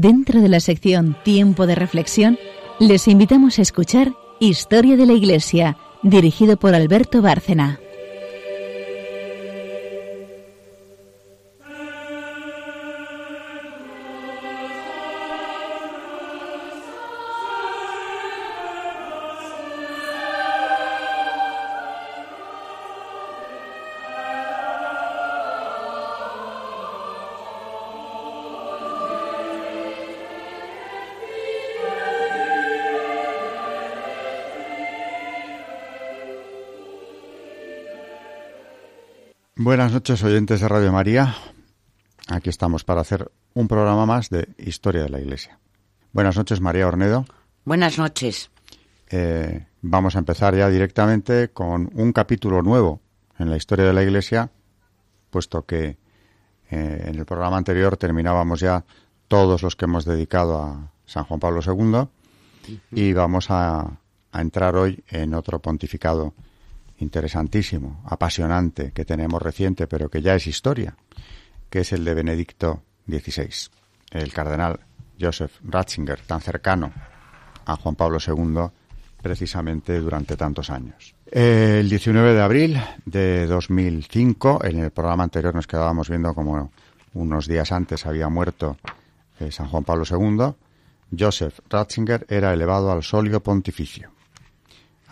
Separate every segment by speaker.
Speaker 1: Dentro de la sección Tiempo de Reflexión, les invitamos a escuchar Historia de la Iglesia, dirigido por Alberto Bárcena.
Speaker 2: Noches, oyentes de Radio María. Aquí estamos para hacer un programa más de Historia de la Iglesia. Buenas noches, María Ornedo.
Speaker 3: Buenas noches.
Speaker 2: Eh, vamos a empezar ya directamente con un capítulo nuevo en la historia de la Iglesia, puesto que eh, en el programa anterior terminábamos ya todos los que hemos dedicado a San Juan Pablo II y vamos a, a entrar hoy en otro pontificado interesantísimo, apasionante, que tenemos reciente, pero que ya es historia, que es el de Benedicto XVI, el cardenal Joseph Ratzinger, tan cercano a Juan Pablo II precisamente durante tantos años. El 19 de abril de 2005, en el programa anterior nos quedábamos viendo como unos días antes había muerto eh, San Juan Pablo II, Joseph Ratzinger era elevado al solio pontificio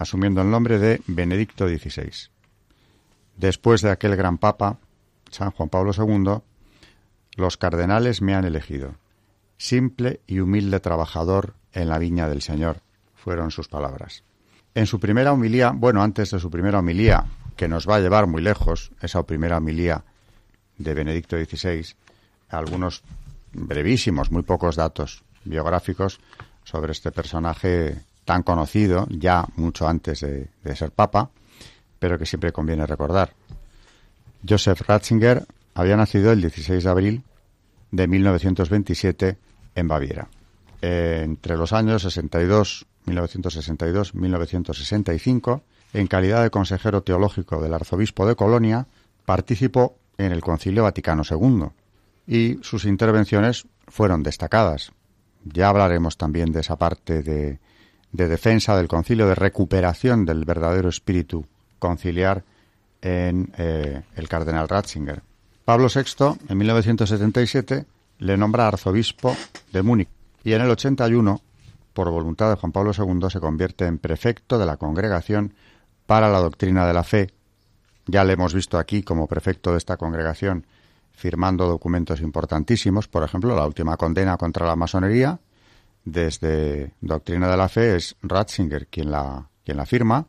Speaker 2: asumiendo el nombre de Benedicto XVI. Después de aquel gran papa, San Juan Pablo II, los cardenales me han elegido. Simple y humilde trabajador en la viña del Señor, fueron sus palabras. En su primera homilía, bueno, antes de su primera homilía, que nos va a llevar muy lejos, esa primera homilía de Benedicto XVI, algunos brevísimos, muy pocos datos biográficos sobre este personaje tan conocido ya mucho antes de, ser papa, pero que siempre conviene recordar. Joseph Ratzinger había nacido el 16 de abril de 1927 en Baviera. entre los años 62, 1962, 1965, en calidad de consejero teológico del arzobispo de Colonia, participó en el Concilio Vaticano II y sus intervenciones fueron destacadas. Ya hablaremos también de esa parte de, de defensa del concilio, de recuperación del verdadero espíritu conciliar en eh, el cardenal Ratzinger. Pablo VI, en 1977, le nombra arzobispo de Múnich y en el 81, por voluntad de Juan Pablo II, se convierte en prefecto de la Congregación para la Doctrina de la Fe. Ya le hemos visto aquí como prefecto de esta congregación firmando documentos importantísimos, por ejemplo, la última condena contra la masonería, desde Doctrina de la Fe es Ratzinger quien la, quien la firma,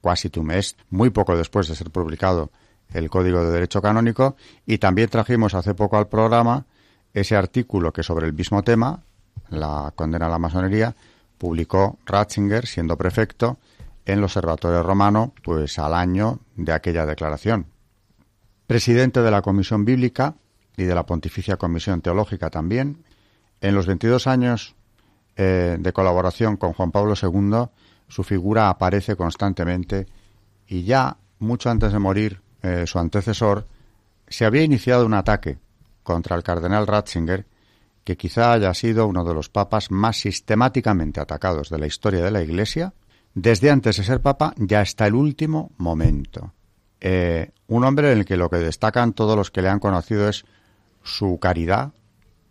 Speaker 2: quasi tum est, muy poco después de ser publicado el Código de Derecho Canónico, y también trajimos hace poco al programa ese artículo que sobre el mismo tema, la condena a la masonería, publicó Ratzinger, siendo prefecto, en el Observatorio Romano, pues al año de aquella declaración. Presidente de la Comisión Bíblica y de la Pontificia Comisión Teológica también, en los 22 años eh, de colaboración con Juan Pablo II, su figura aparece constantemente y ya mucho antes de morir eh, su antecesor, se había iniciado un ataque contra el cardenal Ratzinger que quizá haya sido uno de los papas más sistemáticamente atacados de la historia de la Iglesia, desde antes de ser papa ya hasta el último momento. Eh, un hombre en el que lo que destacan todos los que le han conocido es su caridad,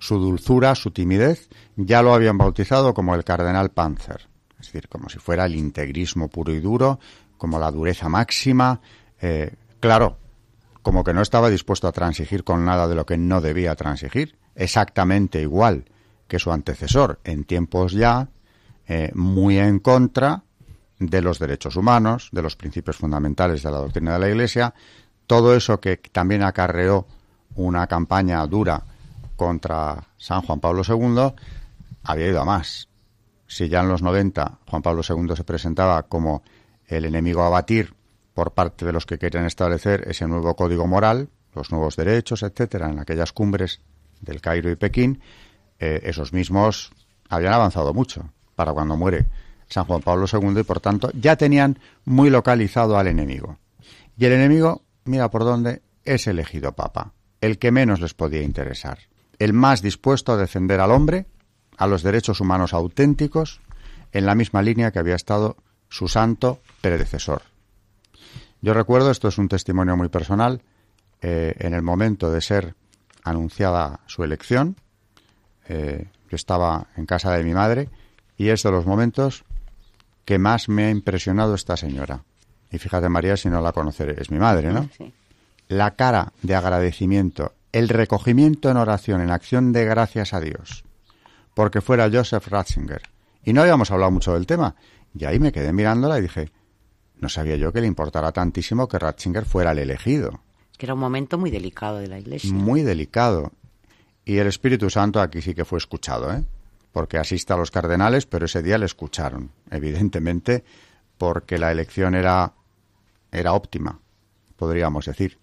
Speaker 2: su dulzura, su timidez, ya lo habían bautizado como el cardenal Panzer, es decir, como si fuera el integrismo puro y duro, como la dureza máxima, eh, claro, como que no estaba dispuesto a transigir con nada de lo que no debía transigir, exactamente igual que su antecesor en tiempos ya, eh, muy en contra de los derechos humanos, de los principios fundamentales de la doctrina de la Iglesia, todo eso que también acarreó una campaña dura contra San Juan Pablo II había ido a más. Si ya en los 90 Juan Pablo II se presentaba como el enemigo a batir por parte de los que querían establecer ese nuevo código moral, los nuevos derechos, etcétera, en aquellas cumbres del Cairo y Pekín, eh, esos mismos habían avanzado mucho para cuando muere San Juan Pablo II y por tanto ya tenían muy localizado al enemigo. Y el enemigo, mira por dónde, es elegido papa, el que menos les podía interesar el más dispuesto a defender al hombre, a los derechos humanos auténticos, en la misma línea que había estado su santo predecesor. Yo recuerdo, esto es un testimonio muy personal, eh, en el momento de ser anunciada su elección, eh, yo estaba en casa de mi madre y es de los momentos que más me ha impresionado esta señora. Y fíjate, María, si no la conoceré, es mi madre, ¿no? La cara de agradecimiento, el recogimiento en oración, en acción de gracias a Dios, porque fuera Joseph Ratzinger. Y no habíamos hablado mucho del tema. Y ahí me quedé mirándola y dije, no sabía yo que le importara tantísimo que Ratzinger fuera el elegido.
Speaker 3: Que era un momento muy delicado de la Iglesia.
Speaker 2: Muy delicado. Y el Espíritu Santo aquí sí que fue escuchado, ¿eh? Porque asiste a los cardenales, pero ese día le escucharon, evidentemente, porque la elección era, era óptima, podríamos decir.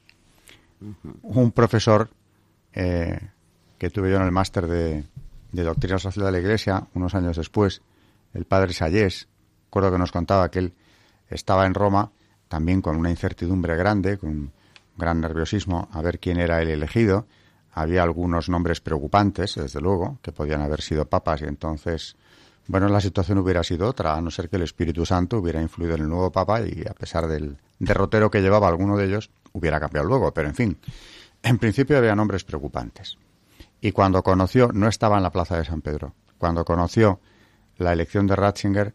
Speaker 2: Un profesor eh, que tuve yo en el máster de, Doctrina Social de la Iglesia, unos años después, el padre Sayés, recuerdo que nos contaba que él estaba en Roma también con una incertidumbre grande, con un gran nerviosismo, a ver quién era el elegido. Había algunos nombres preocupantes, desde luego, que podían haber sido papas y entonces, bueno, la situación hubiera sido otra, a no ser que el Espíritu Santo hubiera influido en el nuevo papa y a pesar del derrotero que llevaba alguno de ellos, hubiera cambiado luego. Pero en fin, en principio había nombres preocupantes. Y cuando conoció, no estaba en la plaza de San Pedro, cuando conoció la elección de Ratzinger,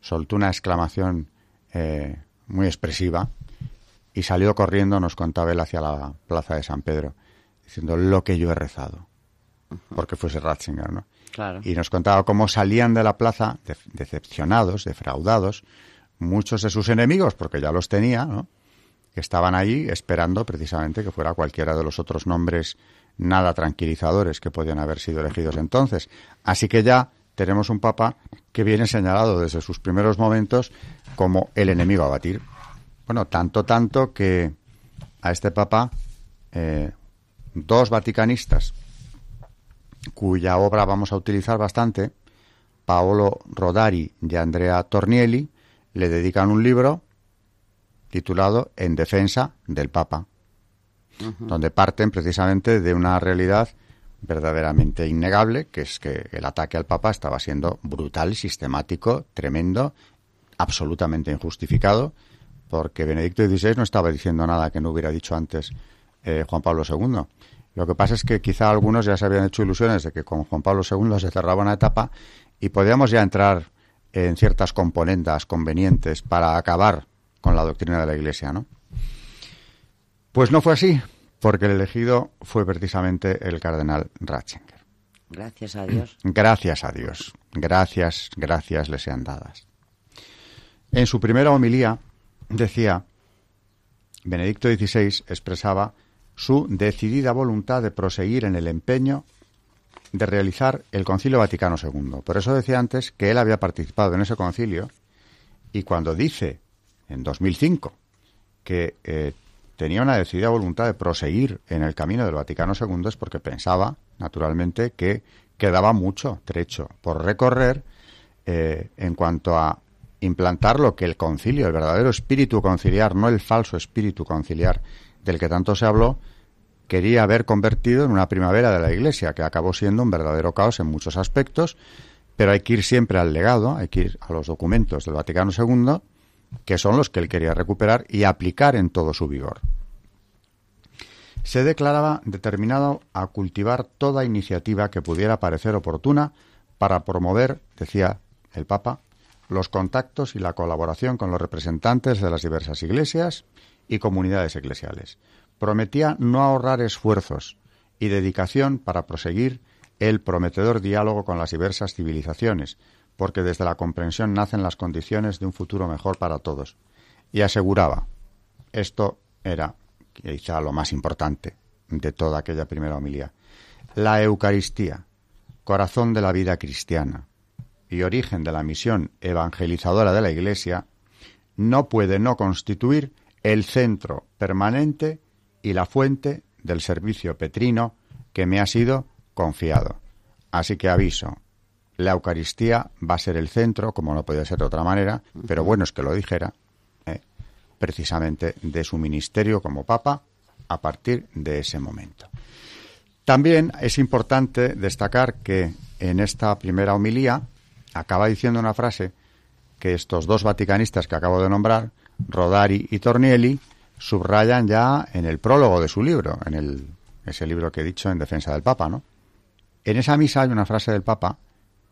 Speaker 2: soltó una exclamación eh, muy expresiva y salió corriendo, nos contaba él, hacia la plaza de San Pedro, diciendo lo que yo he rezado, porque fuese Ratzinger, ¿no? Y nos contaba cómo salían de la plaza decepcionados, defraudados, muchos de sus enemigos, porque ya los tenía, ¿no? Estaban ahí esperando precisamente que fuera cualquiera de los otros nombres nada tranquilizadores que podían haber sido elegidos entonces. Así que ya tenemos un papa que viene señalado desde sus primeros momentos como el enemigo a batir. Bueno, tanto, tanto que a este papa eh, dos vaticanistas cuya obra vamos a utilizar bastante, Paolo Rodari y Andrea Tornielli, le dedican un libro titulado En defensa del Papa, donde parten precisamente de una realidad verdaderamente innegable, que es que el ataque al Papa estaba siendo brutal, sistemático, tremendo, absolutamente injustificado, porque Benedicto XVI no estaba diciendo nada que no hubiera dicho antes eh, Juan Pablo II. Lo que pasa es que quizá algunos ya se habían hecho ilusiones de que con Juan Pablo II se cerraba una etapa y podíamos ya entrar en ciertas componentes convenientes para acabar con la doctrina de la Iglesia, ¿no? Pues no fue así porque el elegido fue precisamente el cardenal Ratzinger.
Speaker 3: Gracias a Dios.
Speaker 2: Gracias a Dios. Gracias, gracias le sean dadas. En su primera homilía decía, Benedicto XVI expresaba su decidida voluntad de proseguir en el empeño de realizar el Concilio Vaticano II. Por eso decía antes que él había participado en ese concilio y cuando dice en 2005 que eh, tenía una decidida voluntad de proseguir en el camino del Vaticano II es porque pensaba, naturalmente, que quedaba mucho trecho por recorrer eh, en cuanto a implantar lo que el concilio, el verdadero espíritu conciliar, no el falso espíritu conciliar del que tanto se habló, quería haber convertido en una primavera de la Iglesia, que acabó siendo un verdadero caos en muchos aspectos, pero hay que ir siempre al legado, hay que ir a los documentos del Vaticano II que son los que él quería recuperar y aplicar en todo su vigor. Se declaraba determinado a cultivar toda iniciativa que pudiera parecer oportuna para promover, decía el Papa, los contactos y la colaboración con los representantes de las diversas iglesias y comunidades eclesiales. Prometía no ahorrar esfuerzos y dedicación para proseguir el prometedor diálogo con las diversas civilizaciones, porque desde la comprensión nacen las condiciones de un futuro mejor para todos. Y aseguraba, esto era quizá lo más importante de toda aquella primera homilía, la Eucaristía, corazón de la vida cristiana y origen de la misión evangelizadora de la Iglesia, no puede no constituir el centro permanente y la fuente del servicio petrino que me ha sido confiado. Así que aviso, la Eucaristía va a ser el centro, como no puede ser de otra manera, pero bueno es que lo dijera, eh, precisamente de su ministerio como Papa a partir de ese momento. También es importante destacar que en esta primera homilía acaba diciendo una frase que estos dos vaticanistas que acabo de nombrar, Rodari y Tornielli, subrayan ya en el prólogo de su libro, en el, ese libro que he dicho en defensa del Papa, ¿no? En esa misa hay una frase del Papa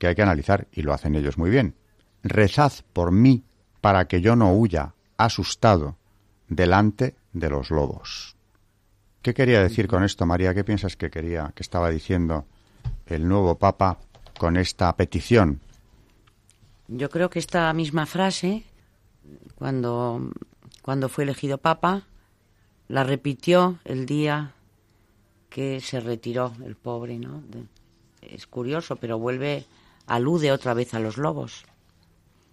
Speaker 2: que hay que analizar y lo hacen ellos muy bien. Rezad por mí para que yo no huya asustado delante de los lobos. ¿Qué quería decir con esto, María? ¿Qué piensas que quería, que estaba diciendo el nuevo Papa con esta petición?
Speaker 3: Yo creo que esta misma frase, cuando, cuando fue elegido Papa, la repitió el día que se retiró el pobre, ¿no? Es curioso, pero vuelve, alude otra vez a los lobos.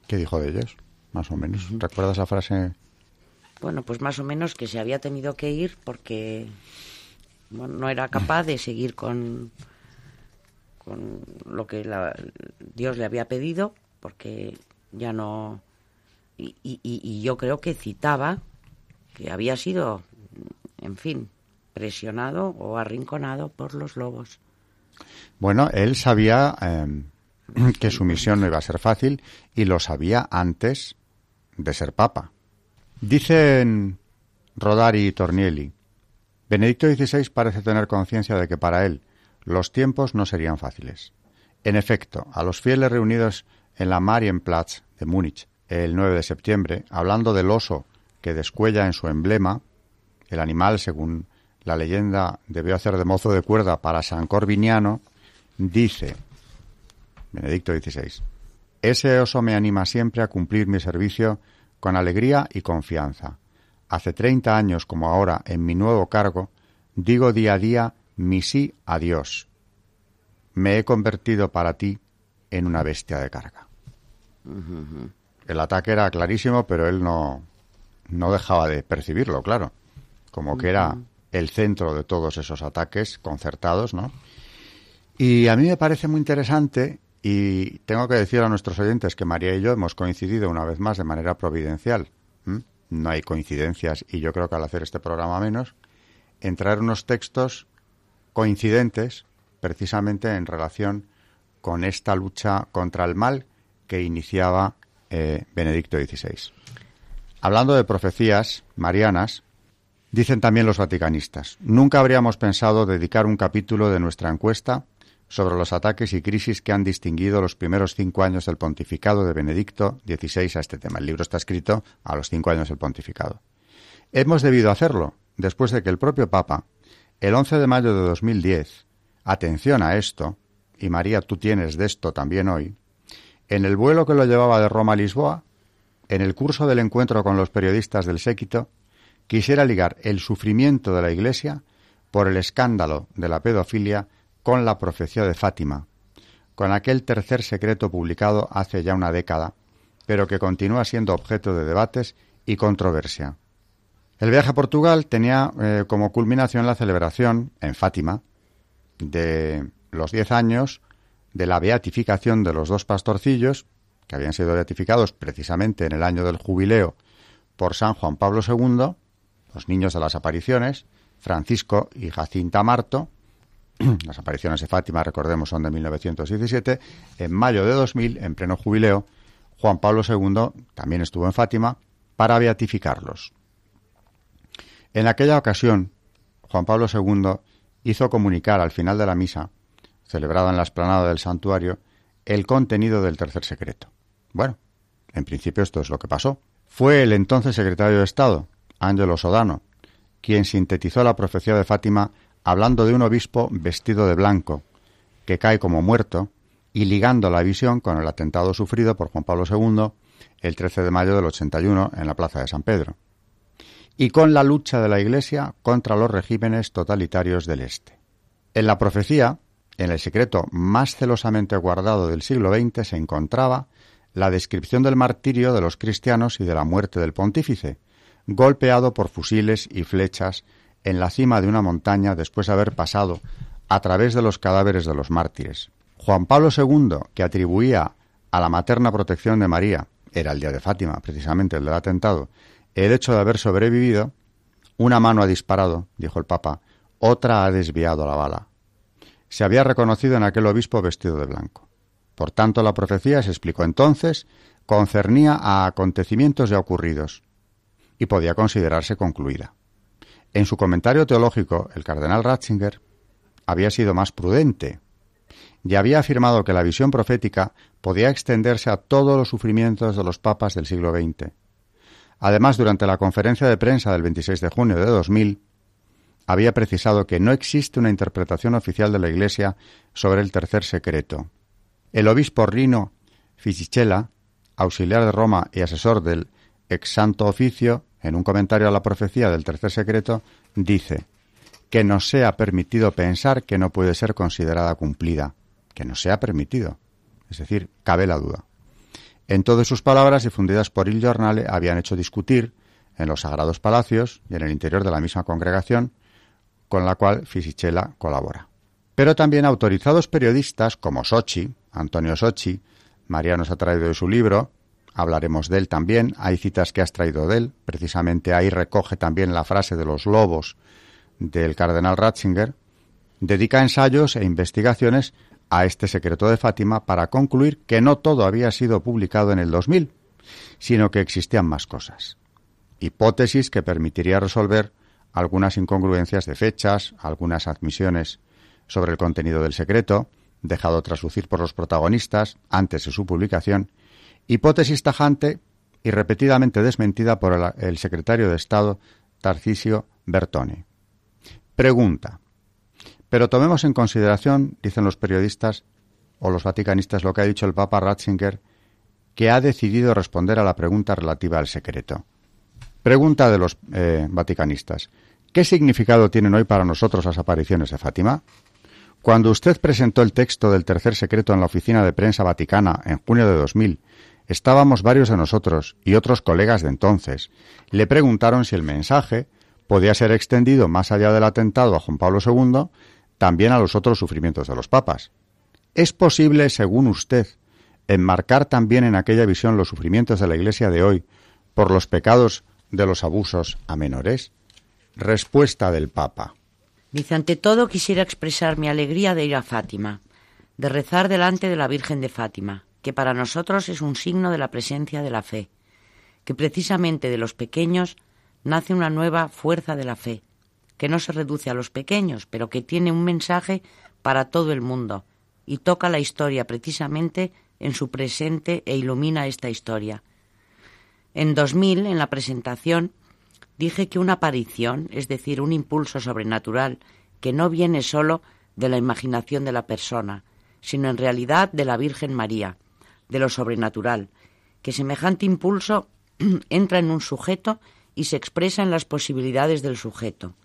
Speaker 2: ¿Qué dijo de ellos? Más o menos. ¿Recuerdas la frase?
Speaker 3: Bueno, pues más o menos que se había tenido que ir porque no era capaz de seguir con, con lo que Dios le había pedido, porque ya no... Y, y yo creo que citaba que había sido, en fin, presionado o arrinconado por los lobos.
Speaker 2: Bueno, él sabía em, que su misión no iba a ser fácil y lo sabía antes de ser papa. Dicen Rodari y Tornielli, Benedicto XVI parece tener conciencia de que para él los tiempos no serían fáciles. En efecto, a los fieles reunidos en la Marienplatz de Múnich el 9 de septiembre, hablando del oso que descuella en su emblema, el animal, según la leyenda, debió hacer de mozo de cuerda para San Corviniano, dice Benedicto XVI, ese oso me anima siempre a cumplir mi servicio con alegría y confianza. Hace treinta años como ahora, en mi nuevo cargo, digo día a día mi sí a Dios. Me he convertido para ti en una bestia de carga. El ataque era clarísimo, pero él no, no dejaba de percibirlo, claro. Como que era el centro de todos esos ataques concertados, ¿no? Y a mí me parece muy interesante y tengo que decir a nuestros oyentes que María y yo hemos coincidido una vez más de manera providencial. No hay coincidencias y yo creo que al hacer este programa menos, en traer unos textos coincidentes precisamente en relación con esta lucha contra el mal que iniciaba eh, Benedicto XVI. Hablando de profecías marianas, dicen también los vaticanistas, nunca habríamos pensado dedicar un capítulo de nuestra encuesta sobre los ataques y crisis que han distinguido los primeros cinco años del pontificado de Benedicto XVI a este tema. El libro está escrito a los cinco años del pontificado. Hemos debido hacerlo después de que el propio Papa, el 11 de mayo de 2010, atención a esto, y María, tú tienes de esto también hoy, en el vuelo que lo llevaba de Roma a Lisboa, en el curso del encuentro con los periodistas del séquito, quisiera ligar el sufrimiento de la Iglesia por el escándalo de la pedofilia con la profecía de Fátima, con aquel tercer secreto publicado hace ya una década, pero que continúa siendo objeto de debates y controversia. El viaje a Portugal tenía eh, como culminación la celebración, en Fátima, de los diez años de la beatificación de los dos pastorcillos, que habían sido beatificados precisamente en el año del jubileo por San Juan Pablo II, los niños de las apariciones, Francisco y Jacinta Marto, las apariciones de Fátima, recordemos, son de 1917. En mayo de 2000, en pleno jubileo, Juan Pablo II también estuvo en Fátima para beatificarlos. En aquella ocasión, Juan Pablo II hizo comunicar al final de la misa, celebrada en la explanada del santuario, el contenido del tercer secreto. Bueno, en principio esto es lo que pasó. Fue el entonces secretario de Estado, Ángelo Sodano, quien sintetizó la profecía de Fátima hablando de un obispo vestido de blanco, que cae como muerto, y ligando la visión con el atentado sufrido por Juan Pablo II el 13 de mayo del 81 en la Plaza de San Pedro, y con la lucha de la Iglesia contra los regímenes totalitarios del Este. En la profecía, en el secreto más celosamente guardado del siglo XX, se encontraba la descripción del martirio de los cristianos y de la muerte del pontífice, golpeado por fusiles y flechas en la cima de una montaña después de haber pasado a través de los cadáveres de los mártires. Juan Pablo II, que atribuía a la materna protección de María, era el día de Fátima, precisamente el del atentado, el hecho de haber sobrevivido, una mano ha disparado, dijo el Papa, otra ha desviado la bala. se había reconocido en aquel obispo vestido de blanco. Por tanto, la profecía, se explicó entonces, concernía a acontecimientos ya ocurridos y podía considerarse concluida. En su comentario teológico, el cardenal Ratzinger había sido más prudente y había afirmado que la visión profética podía extenderse a todos los sufrimientos de los papas del siglo XX. Además, durante la conferencia de prensa del 26 de junio de 2000, había precisado que no existe una interpretación oficial de la Iglesia sobre el tercer secreto. El obispo Rino Fisichella, auxiliar de Roma y asesor del ex santo oficio, en un comentario a la profecía del tercer secreto, dice que nos sea permitido pensar que no puede ser considerada cumplida, que nos sea permitido. Es decir, cabe la duda. En todas sus palabras, difundidas por Il Giornale, habían hecho discutir en los sagrados palacios y en el interior de la misma congregación con la cual Fisichella colabora. Pero también autorizados periodistas como Sochi, Antonio Sochi, María nos ha traído de su libro, hablaremos de él también, hay citas que has traído de él, precisamente ahí recoge también la frase de los lobos del cardenal Ratzinger, dedica ensayos e investigaciones a este secreto de Fátima para concluir que no todo había sido publicado en el 2000, sino que existían más cosas. Hipótesis que permitiría resolver algunas incongruencias de fechas, algunas admisiones sobre el contenido del secreto, dejado traslucir por los protagonistas antes de su publicación, hipótesis tajante y repetidamente desmentida por el, secretario de Estado Tarcisio Bertoni. Pregunta. Pero tomemos en consideración, dicen los periodistas o los vaticanistas, lo que ha dicho el Papa Ratzinger, que ha decidido responder a la pregunta relativa al secreto. Pregunta de los eh, vaticanistas. ¿Qué significado tienen hoy para nosotros las apariciones de Fátima? Cuando usted presentó el texto del tercer secreto en la oficina de prensa vaticana en junio de 2000, estábamos varios de nosotros y otros colegas de entonces. Le preguntaron si el mensaje podía ser extendido más allá del atentado a Juan Pablo II también a los otros sufrimientos de los papas. ¿Es posible, según usted, enmarcar también en aquella visión los sufrimientos de la Iglesia de hoy por los pecados de los abusos a menores? Respuesta del Papa.
Speaker 3: Dice, ante todo quisiera expresar mi alegría de ir a Fátima, de rezar delante de la Virgen de Fátima, que para nosotros es un signo de la presencia de la fe, que precisamente de los pequeños nace una nueva fuerza de la fe, que no se reduce a los pequeños, pero que tiene un mensaje para todo el mundo y toca la historia precisamente en su presente e ilumina esta historia. En 2000, en la presentación, dije que una aparición, es decir, un impulso sobrenatural, que no viene sólo de la imaginación de la persona, sino en realidad de la Virgen María, de lo sobrenatural, que semejante impulso entra en un sujeto y se expresa en las posibilidades del sujeto.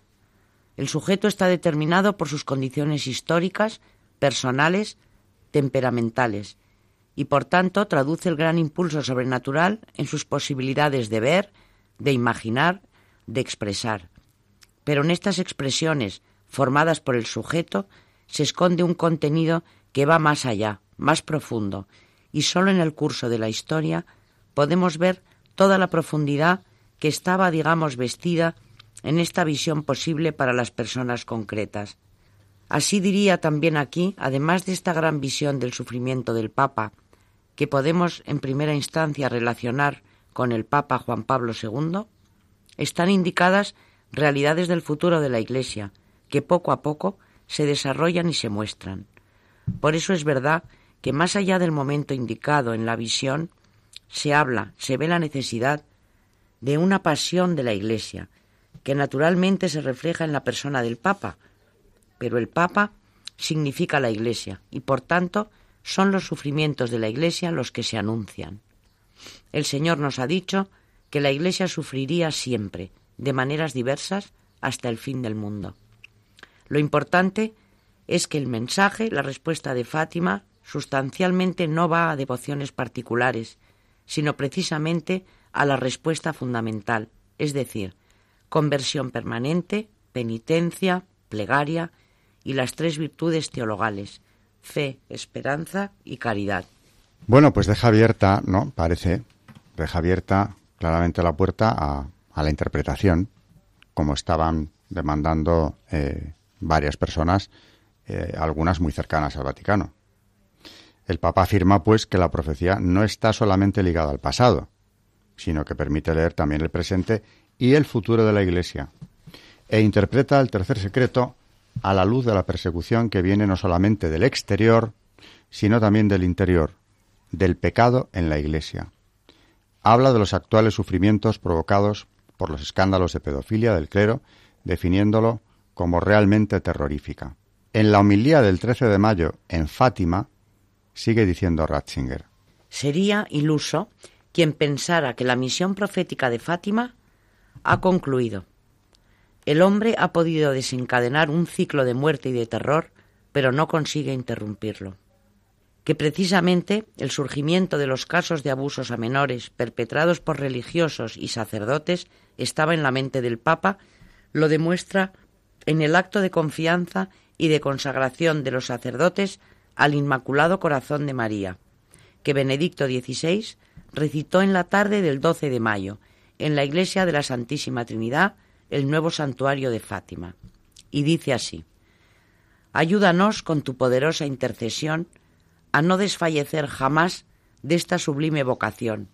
Speaker 3: El sujeto está determinado por sus condiciones históricas, personales, temperamentales, y por tanto traduce el gran impulso sobrenatural en sus posibilidades de ver, de imaginar, de expresar. Pero en estas expresiones, formadas por el sujeto, se esconde un contenido que va más allá, más profundo, y sólo en el curso de la historia podemos ver toda la profundidad que estaba, digamos, vestida en esta visión posible para las personas concretas. Así diría también aquí, además de esta gran visión del sufrimiento del Papa, que podemos en primera instancia relacionar con el Papa Juan Pablo II, están indicadas realidades del futuro de la Iglesia, que poco a poco se desarrollan y se muestran. Por eso es verdad que más allá del momento indicado en la visión, se habla, se ve la necesidad de una pasión de la Iglesia, que naturalmente se refleja en la persona del Papa, pero el Papa significa la Iglesia y por tanto son los sufrimientos de la Iglesia los que se anuncian. El Señor nos ha dicho que la Iglesia sufriría siempre, de maneras diversas, hasta el fin del mundo. Lo importante es que el mensaje, la respuesta de Fátima, sustancialmente no va a devociones particulares, sino precisamente a la respuesta fundamental, es decir, conversión permanente, penitencia, plegaria y las tres virtudes teologales, fe, esperanza y caridad.
Speaker 2: Bueno, pues deja abierta, ¿no? Parece, deja abierta claramente la puerta a, la interpretación, como estaban demandando eh, varias personas eh, algunas muy cercanas al Vaticano. El Papa afirma, pues, que la profecía no está solamente ligada al pasado, sino que permite leer también el presente y el futuro de la Iglesia, e interpreta el tercer secreto a la luz de la persecución que viene no solamente del exterior, sino también del interior, del pecado en la Iglesia. Habla de los actuales sufrimientos provocados por los escándalos de pedofilia del clero, definiéndolo como realmente terrorífica. En la homilía del 13 de mayo en Fátima, sigue diciendo Ratzinger.
Speaker 3: Sería iluso quien pensara que la misión profética de Fátima ha concluido. El hombre ha podido desencadenar un ciclo de muerte y de terror, pero no consigue interrumpirlo. Que precisamente el surgimiento de los casos de abusos a menores perpetrados por religiosos y sacerdotes estaba en la mente del Papa lo demuestra en el acto de confianza y de consagración de los sacerdotes al Inmaculado Corazón de María, que Benedicto XVI recitó en la tarde del 12 de mayo en la iglesia de la Santísima Trinidad, el nuevo santuario de Fátima. Y dice así, Ayúdanos con tu poderosa intercesión a no desfallecer jamás de esta sublime vocación,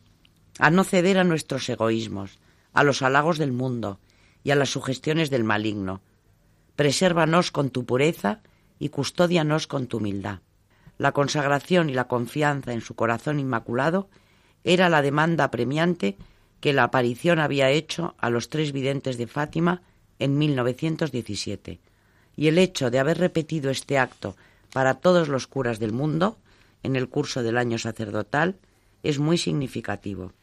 Speaker 3: a no ceder a nuestros egoísmos, a los halagos del mundo y a las sugestiones del maligno. Presérvanos con tu pureza y custódianos con tu humildad. La consagración y la confianza en su corazón inmaculado era la demanda apremiante que la aparición había hecho a los tres videntes de Fátima en 1917, y el hecho de haber repetido este acto para todos los curas del mundo en el curso del año sacerdotal es muy significativo.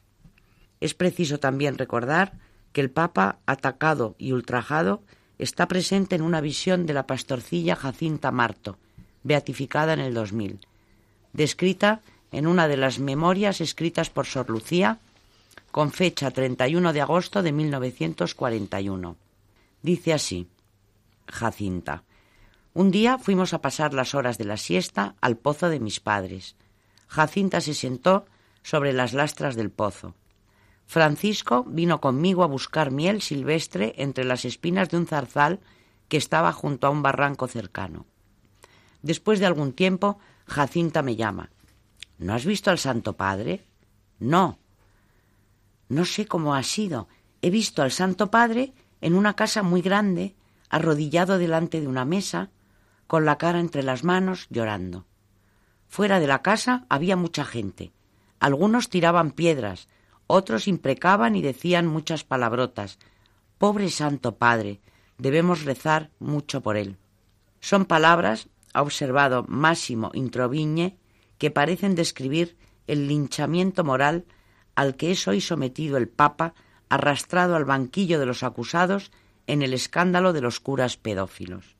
Speaker 3: Es preciso también recordar que el Papa, atacado y ultrajado, está presente en una visión de la pastorcilla Jacinta Marto, beatificada en el 2000, descrita en una de las memorias escritas por Sor Lucía con fecha 31 de agosto de 1941. Dice así, Jacinta, un día fuimos a pasar las horas de la siesta al pozo de mis padres. Jacinta se sentó sobre las lastras del pozo. Francisco vino conmigo a buscar miel silvestre entre las espinas de un zarzal que estaba junto a un barranco cercano. Después de algún tiempo, Jacinta me llama. ¿No has visto al Santo Padre? No. No sé cómo ha sido. He visto al Santo Padre en una casa muy grande, arrodillado delante de una mesa, con la cara entre las manos, llorando. Fuera de la casa había mucha gente. Algunos tiraban piedras, otros imprecaban y decían muchas palabrotas. Pobre Santo Padre, debemos rezar mucho por él. Son palabras, ha observado Máximo Introvigne, que parecen describir el linchamiento moral al que es hoy sometido el Papa, arrastrado al banquillo de los acusados en el escándalo de los curas pedófilos.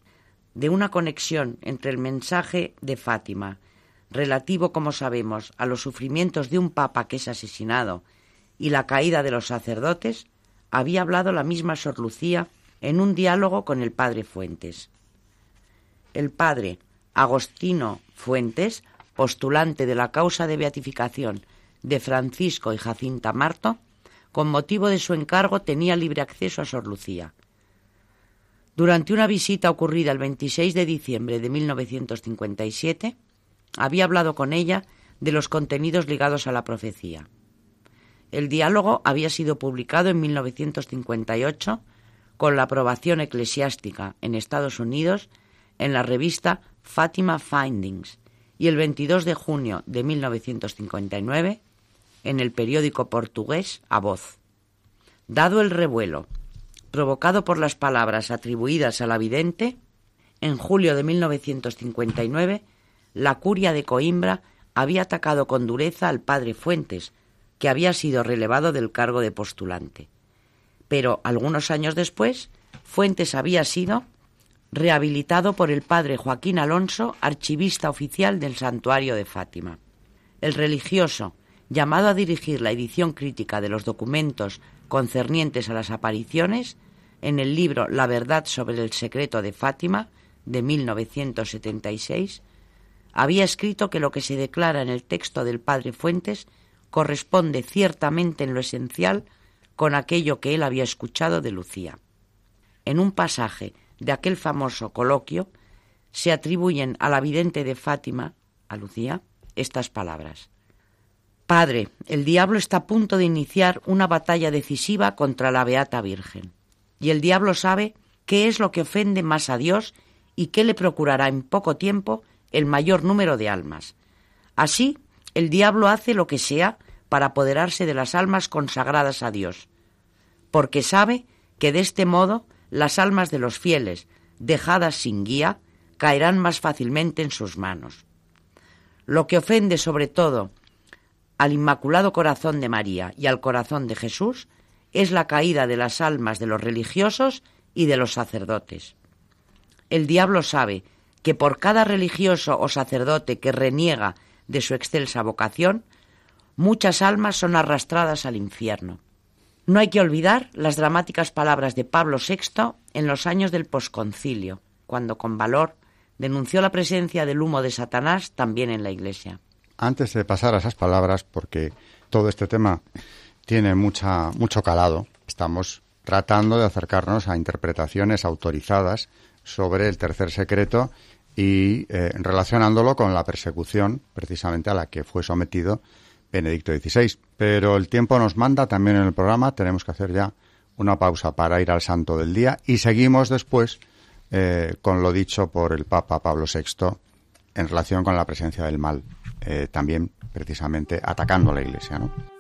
Speaker 3: De una conexión entre el mensaje de Fátima, relativo, como sabemos, a los sufrimientos de un Papa que es asesinado, y la caída de los sacerdotes, había hablado la misma Sor Lucía en un diálogo con el padre Fuentes. El padre Agostino Fuentes postulante de la causa de beatificación de Francisco y Jacinta Marto, con motivo de su encargo tenía libre acceso a Sor Lucía. Durante una visita ocurrida el 26 de diciembre de 1957, había hablado con ella de los contenidos ligados a la profecía. El diálogo había sido publicado en 1958 con la aprobación eclesiástica en Estados Unidos en la revista Fatima Findings y el 22 de junio de 1959 en el periódico portugués A Voz. Dado el revuelo provocado por las palabras atribuidas a la vidente, en julio de 1959 la curia de Coimbra había atacado con dureza al padre Fuentes, que había sido relevado del cargo de postulante. Pero algunos años después, Fuentes había sido rehabilitado por el padre Joaquín Alonso, archivista oficial del santuario de Fátima. El religioso, llamado a dirigir la edición crítica de los documentos concernientes a las apariciones, en el libro La verdad sobre el secreto de Fátima, de 1976, había escrito que lo que se declara en el texto del padre Fuentes corresponde ciertamente en lo esencial con aquello que él había escuchado de Lucía. En un pasaje de aquel famoso coloquio, se atribuyen a la vidente de Fátima, a Lucía, estas palabras. Padre, el diablo está a punto de iniciar una batalla decisiva contra la Beata Virgen. Y el diablo sabe qué es lo que ofende más a Dios y qué le procurará en poco tiempo el mayor número de almas. Así, el diablo hace lo que sea para apoderarse de las almas consagradas a Dios, porque sabe que de este modo las almas de los fieles, dejadas sin guía, caerán más fácilmente en sus manos. Lo que ofende sobre todo al Inmaculado Corazón de María y al corazón de Jesús es la caída de las almas de los religiosos y de los sacerdotes. El diablo sabe que por cada religioso o sacerdote que reniega de su excelsa vocación, muchas almas son arrastradas al infierno. No hay que olvidar las dramáticas palabras de Pablo VI en los años del posconcilio, cuando con valor denunció la presencia del humo de Satanás también en la Iglesia.
Speaker 2: Antes de pasar a esas palabras, porque todo este tema tiene mucha, mucho calado, estamos tratando de acercarnos a interpretaciones autorizadas sobre el tercer secreto y eh, relacionándolo con la persecución precisamente a la que fue sometido Benedicto XVI. Pero el tiempo nos manda también en el programa, tenemos que hacer ya una pausa para ir al santo del día y seguimos después eh, con lo dicho por el Papa Pablo VI en relación con la presencia del mal, eh, también precisamente atacando a la Iglesia, ¿no?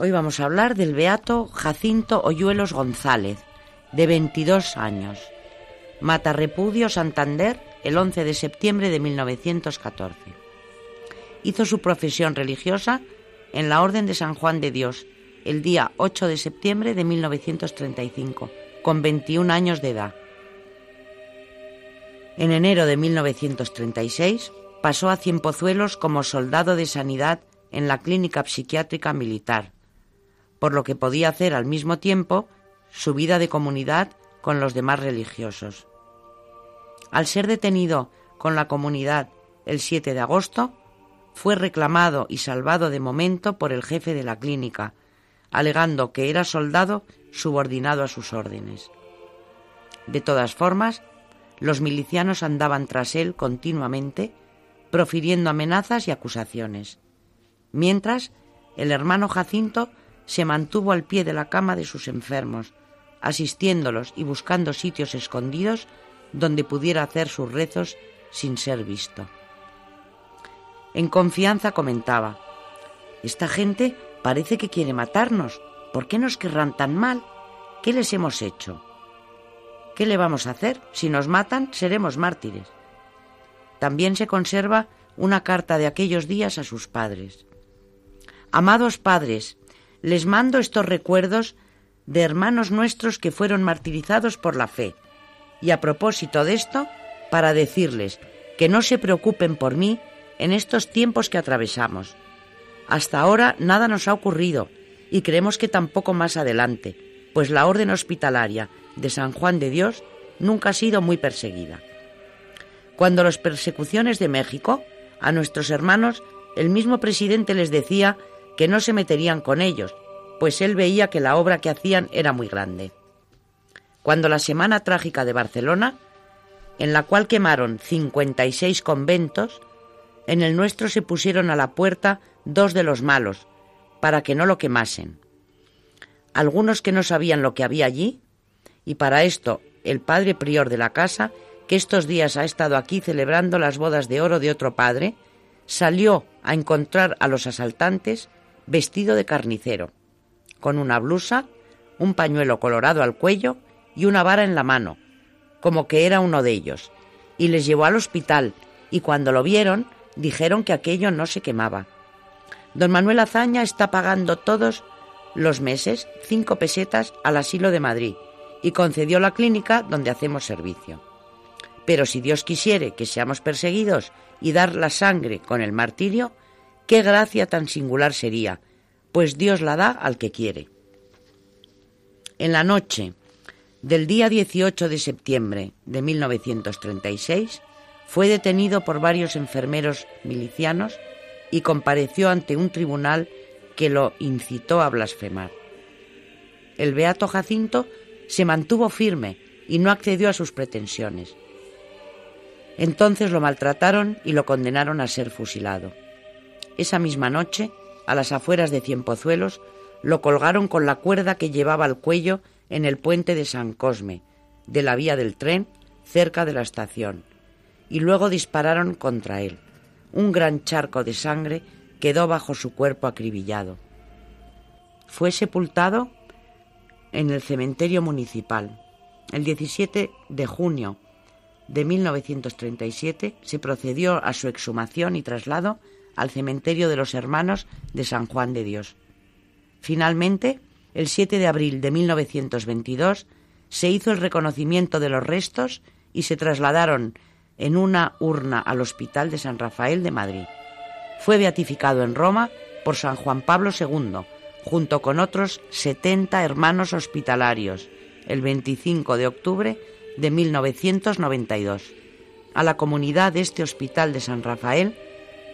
Speaker 3: Hoy vamos a hablar del beato Jacinto Oyuelos González, de 22 años. Mata Repudio, Santander, el 11 de septiembre de 1914. Hizo su profesión religiosa en la Orden de San Juan de Dios el día 8 de septiembre de 1935, con 21 años de edad. En enero de 1936 pasó a Cienpozuelos como soldado de sanidad en la Clínica Psiquiátrica Militar, por lo que podía hacer al mismo tiempo su vida de comunidad con los demás religiosos. Al ser detenido con la comunidad el 7 de agosto, fue reclamado y salvado de momento por el jefe de la clínica, alegando que era soldado subordinado a sus órdenes. De todas formas, los milicianos andaban tras él continuamente, profiriendo amenazas y acusaciones, mientras el hermano Jacinto se mantuvo al pie de la cama de sus enfermos, asistiéndolos y buscando sitios escondidos donde pudiera hacer sus rezos sin ser visto. En confianza comentaba, Esta gente parece que quiere matarnos. ¿Por qué nos querrán tan mal? ¿Qué les hemos hecho? ¿Qué le vamos a hacer? Si nos matan, seremos mártires. También se conserva una carta de aquellos días a sus padres. Amados padres, les mando estos recuerdos de hermanos nuestros que fueron martirizados por la fe. Y a propósito de esto, para decirles que no se preocupen por mí en estos tiempos que atravesamos. Hasta ahora nada nos ha ocurrido y creemos que tampoco más adelante, pues la orden hospitalaria de San Juan de Dios nunca ha sido muy perseguida. Cuando las persecuciones de México, a nuestros hermanos, el mismo presidente les decía que no se meterían con ellos, pues él veía que la obra que hacían era muy grande. Cuando la Semana Trágica de Barcelona, en la cual quemaron 56 conventos, en el nuestro se pusieron a la puerta dos de los malos, para que no lo quemasen. Algunos que no sabían lo que había allí, y para esto el padre prior de la casa, que estos días ha estado aquí celebrando las bodas de oro de otro padre, salió a encontrar a los asaltantes vestido de carnicero, con una blusa, un pañuelo colorado al cuello y una vara en la mano, como que era uno de ellos, y les llevó al hospital, y cuando lo vieron, dijeron que aquello no se quemaba. Don Manuel Azaña está pagando todos los meses cinco pesetas al asilo de Madrid y concedió la clínica donde hacemos servicio. Pero si Dios quisiere que seamos perseguidos y dar la sangre con el martirio, qué gracia tan singular sería, pues Dios la da al que quiere. En la noche del día 18 de septiembre de 1936 fue detenido por varios enfermeros milicianos y compareció ante un tribunal que lo incitó a blasfemar. El beato Jacinto se mantuvo firme y no accedió a sus pretensiones. Entonces lo maltrataron y lo condenaron a ser fusilado. Esa misma noche, a las afueras de Cienpozuelos, lo colgaron con la cuerda que llevaba al cuello en el puente de San Cosme, de la vía del tren, cerca de la estación, y luego dispararon contra él. Un gran charco de sangre quedó bajo su cuerpo acribillado. Fue sepultado en el cementerio municipal. El 17 de junio de 1937 se procedió a su exhumación y traslado al cementerio de los hermanos de San Juan de Dios. Finalmente, el 7 de abril de 1922 se hizo el reconocimiento de los restos y se trasladaron en una urna al Hospital de San Rafael de Madrid. Fue beatificado en Roma por San Juan Pablo II, junto con otros 70 hermanos hospitalarios, el 25 de octubre de 1992. A la comunidad de este Hospital de San Rafael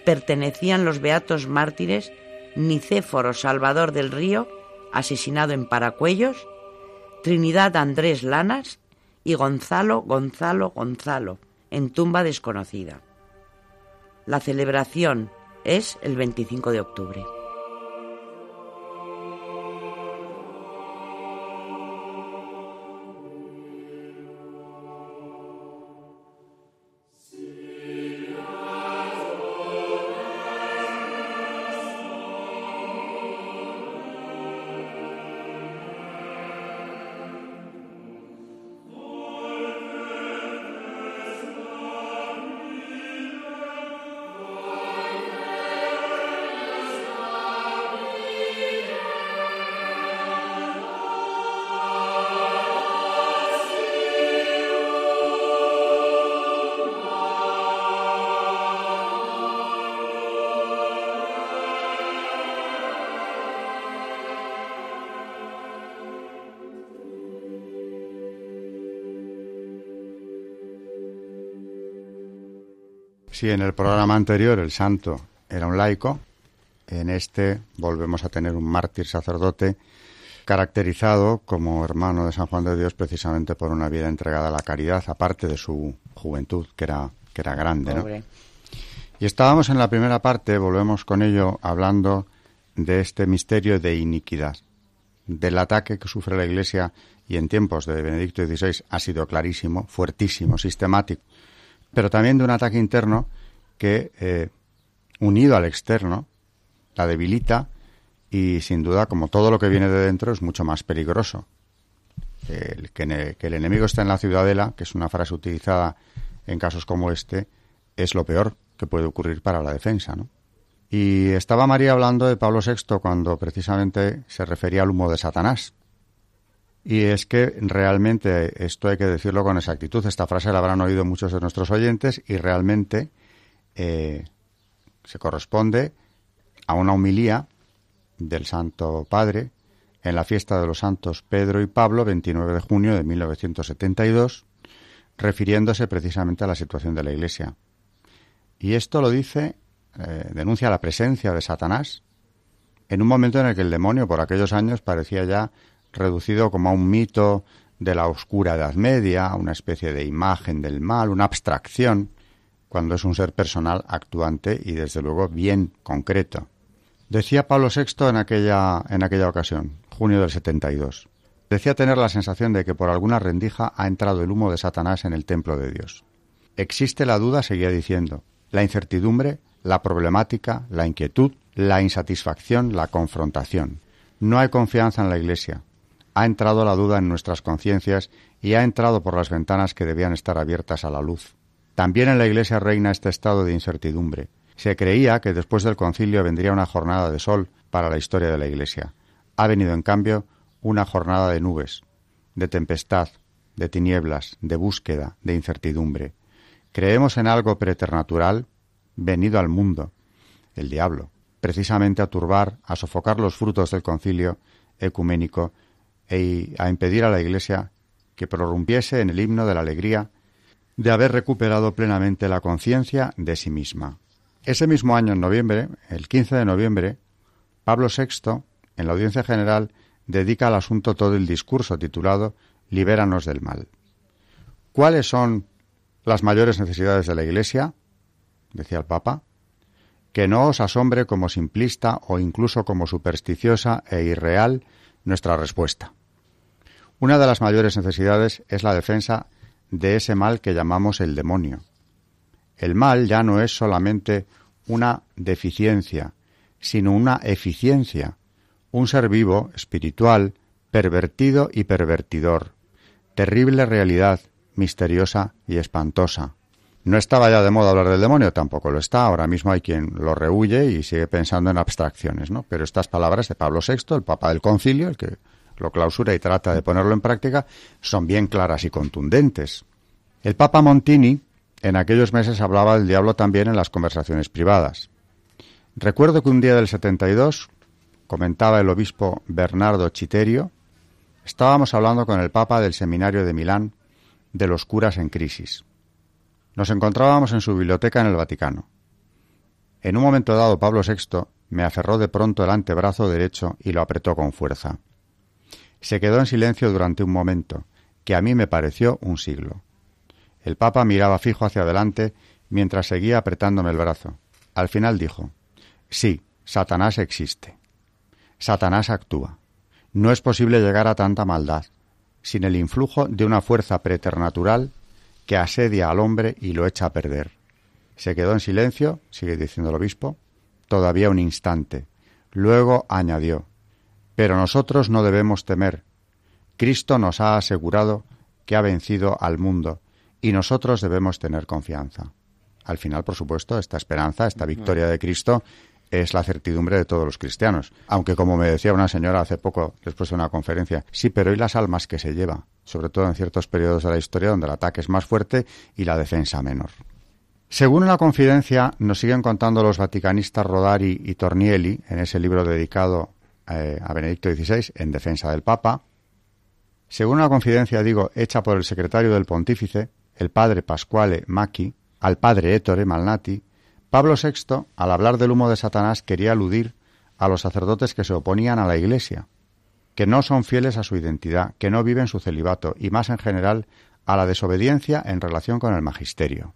Speaker 3: pertenecían los beatos mártires Nicéforo Salvador del Río, asesinado en Paracuellos, Trinidad Andrés Lanas y Gonzalo Gonzalo Gonzalo, en tumba desconocida. La celebración es el 25 de octubre.
Speaker 2: Si en el programa anterior el santo era un laico, en este volvemos a tener un mártir sacerdote caracterizado como hermano de San Juan de Dios precisamente por una vida entregada a la caridad, aparte de su juventud, que era, que era grande. Y estábamos en la primera parte, volvemos con ello, hablando de este misterio de iniquidad, del ataque que sufre la Iglesia y en tiempos de Benedicto XVI ha sido clarísimo, fuertísimo, sistemático pero también de un ataque interno que, eh, unido al externo, la debilita y sin duda, como todo lo que viene de dentro, es mucho más peligroso. el, que, que el enemigo está en la ciudadela, que es una frase utilizada en casos como este, es lo peor que puede ocurrir para la defensa, ¿no? Y estaba María hablando de Pablo VI cuando precisamente se refería al humo de Satanás. Y es que realmente, esto hay que decirlo con exactitud, esta frase la habrán oído muchos de nuestros oyentes y realmente eh, se corresponde a una humilía del Santo Padre en la fiesta de los santos Pedro y Pablo, 29 de junio de 1972, refiriéndose precisamente a la situación de la Iglesia. Y esto lo dice, eh, denuncia la presencia de Satanás en un momento en el que el demonio por aquellos años parecía ya reducido como a un mito de la oscura Edad Media, una especie de imagen del mal, una abstracción, cuando es un ser personal actuante y desde luego bien concreto. Decía Pablo VI en aquella, en aquella ocasión, junio del 72. Decía tener la sensación de que por alguna rendija ha entrado el humo de Satanás en el templo de Dios. Existe la duda, seguía diciendo, la incertidumbre, la problemática, la inquietud, la insatisfacción, la confrontación. No hay confianza en la Iglesia. Ha entrado la duda en nuestras conciencias y ha entrado por las ventanas que debían estar abiertas a la luz. También en la Iglesia reina este estado de incertidumbre. Se creía que después del concilio vendría una jornada de sol para la historia de la Iglesia. Ha venido, en cambio, una jornada de nubes, de tempestad, de tinieblas, de búsqueda, de incertidumbre. Creemos en algo preternatural venido al mundo, el diablo, precisamente a turbar, a sofocar los frutos del concilio ecuménico e a impedir a la Iglesia que prorrumpiese en el himno de la alegría de haber recuperado plenamente la conciencia de sí misma. Ese mismo año, en noviembre, el 15 de noviembre, Pablo VI, en la audiencia general, dedica al asunto todo el discurso titulado Libéranos del mal. ¿Cuáles son las mayores necesidades de la Iglesia, decía el Papa, que no os asombre como simplista o incluso como supersticiosa e irreal nuestra respuesta. Una de las mayores necesidades es la defensa de ese mal que llamamos el demonio. El mal ya no es solamente una deficiencia, sino una eficiencia, un ser vivo, espiritual, pervertido y pervertidor, terrible realidad misteriosa y espantosa. No estaba ya de moda hablar del demonio, tampoco lo está. Ahora mismo hay quien lo rehuye y sigue pensando en abstracciones, ¿no? Pero estas palabras de Pablo VI, el Papa del Concilio, el que lo clausura y trata de ponerlo en práctica, son bien claras y contundentes. El Papa Montini en aquellos meses hablaba del diablo también en las conversaciones privadas. Recuerdo que un día del 72, comentaba el obispo Bernardo Chiterio, estábamos hablando con el Papa del Seminario de Milán de los curas en crisis. Nos encontrábamos en su biblioteca en el Vaticano. En un momento dado Pablo VI me aferró de pronto el antebrazo derecho y lo apretó con fuerza. Se quedó en silencio durante un momento, que a mí me pareció un siglo. El Papa miraba fijo hacia adelante mientras seguía apretándome el brazo. Al final dijo Sí, Satanás existe. Satanás actúa. No es posible llegar a tanta maldad sin el influjo de una fuerza preternatural que asedia al hombre y lo echa a perder. Se quedó en silencio, sigue diciendo el obispo, todavía un instante. Luego añadió, pero nosotros no debemos temer. Cristo nos ha asegurado que ha vencido al mundo y nosotros debemos tener confianza. Al final, por supuesto, esta esperanza, esta victoria de Cristo es la certidumbre de todos los cristianos. Aunque, como me decía una señora hace poco, después de una conferencia, sí, pero ¿y las almas que se lleva? Sobre todo en ciertos periodos de la historia donde el ataque es más fuerte y la defensa menor. Según la confidencia, nos siguen contando los vaticanistas Rodari y Tornielli en ese libro dedicado eh, a Benedicto XVI en defensa del Papa. Según una confidencia, digo, hecha por el secretario del pontífice, el padre Pasquale Macchi, al padre Ettore Malnati, Pablo VI, al hablar del humo de Satanás, quería aludir a los sacerdotes que se oponían a la Iglesia, que no son fieles a su identidad, que no viven su celibato y más en general a la desobediencia en relación con el magisterio.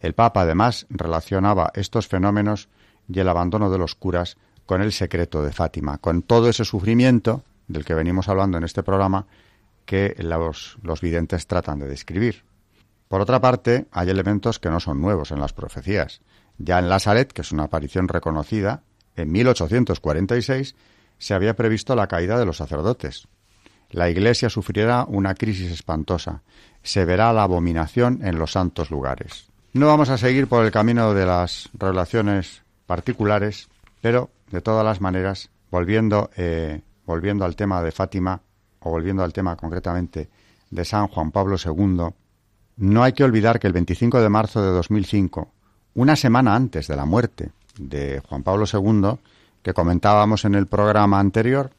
Speaker 2: El Papa además relacionaba estos fenómenos y el abandono de los curas con el secreto de Fátima, con todo ese sufrimiento del que venimos hablando en este programa que los, los videntes tratan de describir. Por otra parte, hay elementos que no son nuevos en las profecías. Ya en Lazaret, que es una aparición reconocida, en 1846 se había previsto la caída de los sacerdotes. la Iglesia sufrirá una crisis espantosa. Se verá la abominación en los santos lugares. No vamos a seguir por el camino de las relaciones particulares, pero de todas las maneras, volviendo, eh, volviendo al tema de Fátima, o volviendo al tema concretamente de San Juan Pablo II, no hay que olvidar que el 25 de marzo de 2005, una semana antes de la muerte de Juan Pablo II, que comentábamos en el programa anterior,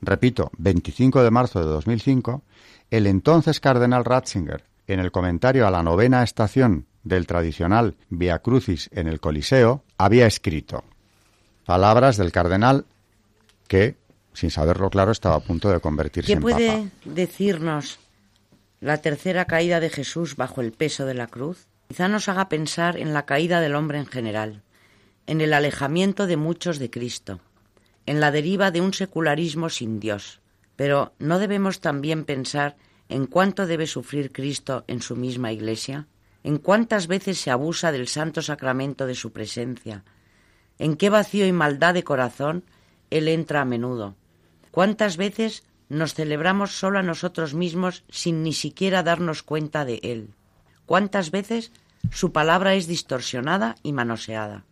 Speaker 2: repito, 25 de marzo de 2005, el entonces cardenal Ratzinger, en el comentario a la novena estación del tradicional Via Crucis en el Coliseo, había escrito palabras del cardenal que, sin saberlo claro, estaba a punto de convertirse en
Speaker 3: papa. ¿Qué puede decirnos la tercera caída de Jesús bajo el peso de la cruz? Quizá nos haga pensar en la caída del hombre en general, en el alejamiento de muchos de Cristo, en la deriva de un secularismo sin Dios. Pero ¿no debemos también pensar en cuánto debe sufrir Cristo en su misma Iglesia? ¿En cuántas veces se abusa del santo sacramento de su presencia? ¿En qué vacío y maldad de corazón Él entra a menudo? ¿Cuántas veces nos celebramos solo a nosotros mismos sin ni siquiera darnos cuenta de Él? ¿Cuántas veces su palabra es distorsionada y manoseada?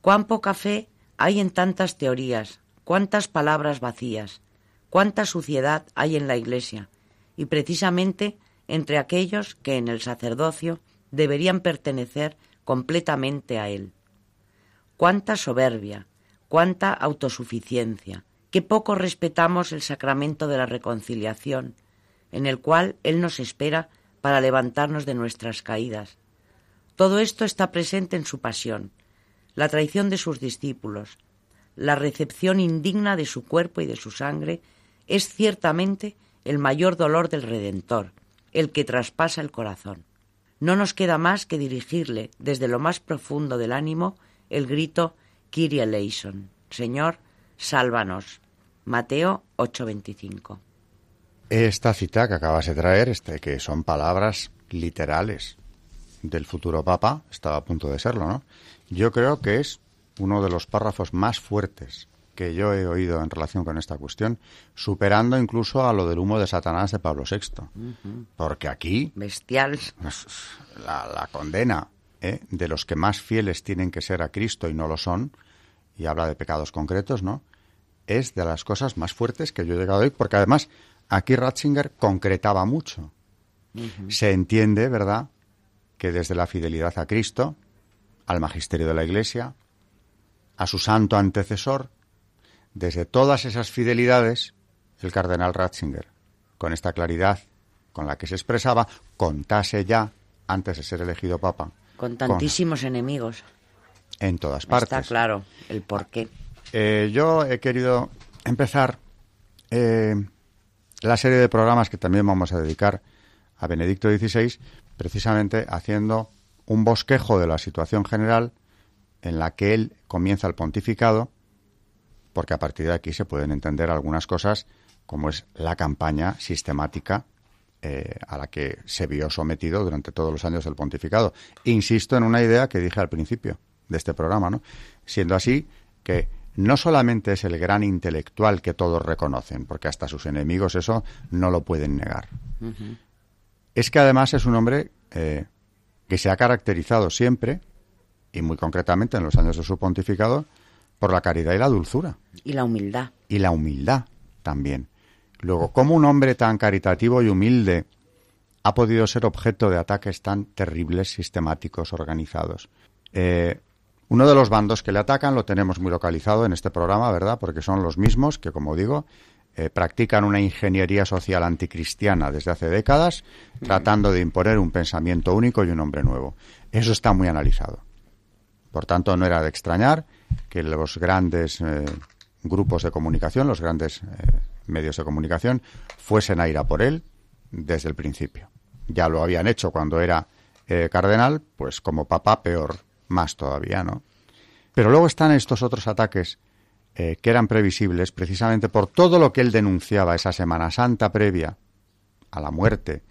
Speaker 3: Cuán poca fe hay en tantas teorías, cuántas palabras vacías, cuánta suciedad hay en la Iglesia, y precisamente entre aquellos que en el sacerdocio deberían pertenecer completamente a Él. Cuánta soberbia, cuánta autosuficiencia, qué poco respetamos el sacramento de la reconciliación, en el cual Él nos espera para levantarnos de nuestras caídas. Todo esto está presente en su pasión, la traición de sus discípulos, la recepción indigna de su cuerpo y de su sangre, es ciertamente el mayor dolor del Redentor, el que traspasa el corazón. No nos queda más que dirigirle desde lo más profundo del ánimo el grito Kyrie eleison, Señor, sálvanos. Mateo 8:25.
Speaker 2: Esta cita que acabas de traer, este, que son palabras literales del futuro Papa, estaba a punto de serlo, ¿no? Yo creo que es uno de los párrafos más fuertes que yo he oído en relación con esta cuestión, superando incluso a lo del humo de Satanás de Pablo VI. Porque aquí...
Speaker 3: Bestial.
Speaker 2: La, condena ¿eh? de los que más fieles tienen que ser a Cristo y no lo son, y habla de pecados concretos, ¿no? Es de las cosas más fuertes que yo he llegado a oír, porque además aquí Ratzinger concretaba mucho. Se entiende, ¿verdad?, que desde la fidelidad a Cristo, al magisterio de la Iglesia, a su santo antecesor, desde todas esas fidelidades, el cardenal Ratzinger, con esta claridad con la que se expresaba, contase ya, antes de ser elegido papa.
Speaker 3: Con tantísimos enemigos.
Speaker 2: En todas partes.
Speaker 3: Está claro el porqué.
Speaker 2: Eh, yo he querido empezar eh, la serie de programas que también vamos a dedicar a Benedicto XVI, precisamente haciendo un bosquejo de la situación general en la que él comienza el pontificado, porque a partir de aquí se pueden entender algunas cosas, como es la campaña sistemática eh, a la que se vio sometido durante todos los años del pontificado. Insisto en una idea que dije al principio de este programa, ¿no? Siendo así que no solamente es el gran intelectual que todos reconocen, porque hasta sus enemigos eso no lo pueden negar. Es que además es un hombre eh, que se ha caracterizado siempre y muy concretamente en los años de su pontificado, por la caridad y la dulzura.
Speaker 3: Y la humildad.
Speaker 2: Y la humildad también. Luego, ¿cómo un hombre tan caritativo y humilde ha podido ser objeto de ataques tan terribles, sistemáticos, organizados? Eh, uno de los bandos que le atacan lo tenemos muy localizado en este programa, ¿verdad? Porque son los mismos que, como digo, eh, practican una ingeniería social anticristiana desde hace décadas, tratando de imponer un pensamiento único y un hombre nuevo. Eso está muy analizado. Por tanto, no era de extrañar que los grandes eh, grupos de comunicación, los grandes eh, medios de comunicación, fuesen a ir a por él desde el principio. Ya lo habían hecho cuando era cardenal, pues como papá peor, más todavía, ¿no? Pero luego están estos otros ataques que eran previsibles precisamente por todo lo que él denunciaba esa Semana Santa previa a la muerte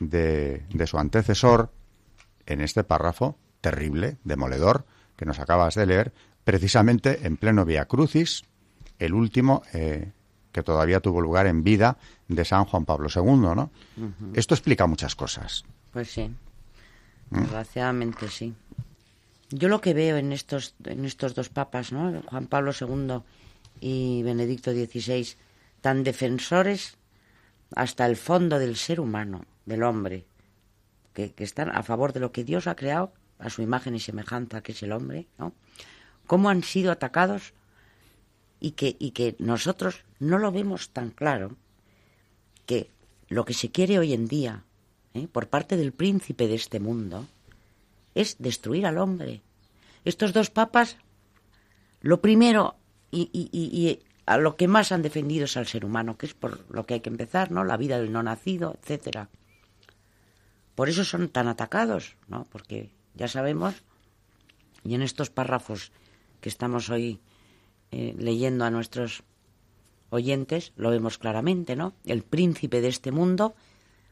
Speaker 2: de, de su antecesor en este párrafo terrible, demoledor, que nos acabas de leer, precisamente en pleno Via Crucis, el último, eh, que todavía tuvo lugar en vida de San Juan Pablo II, ¿no? Esto explica muchas cosas.
Speaker 3: Pues sí, ¿Mm? desgraciadamente sí. Yo lo que veo en estos, en estos dos papas, ¿no? Juan Pablo II y Benedicto XVI, tan defensores hasta el fondo del ser humano, del hombre, que, que, están a favor de lo que Dios ha creado a su imagen y semejanza, que es el hombre, ¿no? Cómo han sido atacados y que, y que nosotros no lo vemos tan claro que lo que se quiere hoy en día ¿eh? por parte del príncipe de este mundo es destruir al hombre. Estos dos papas, lo primero y, y, y, a lo que más han defendido es al ser humano, que es por lo que hay que empezar, ¿no? La vida del no nacido, etcétera. Por eso son tan atacados, ¿no? Porque ya sabemos, y en estos párrafos que estamos hoy eh, leyendo a nuestros oyentes, lo vemos claramente, ¿no? El príncipe de este mundo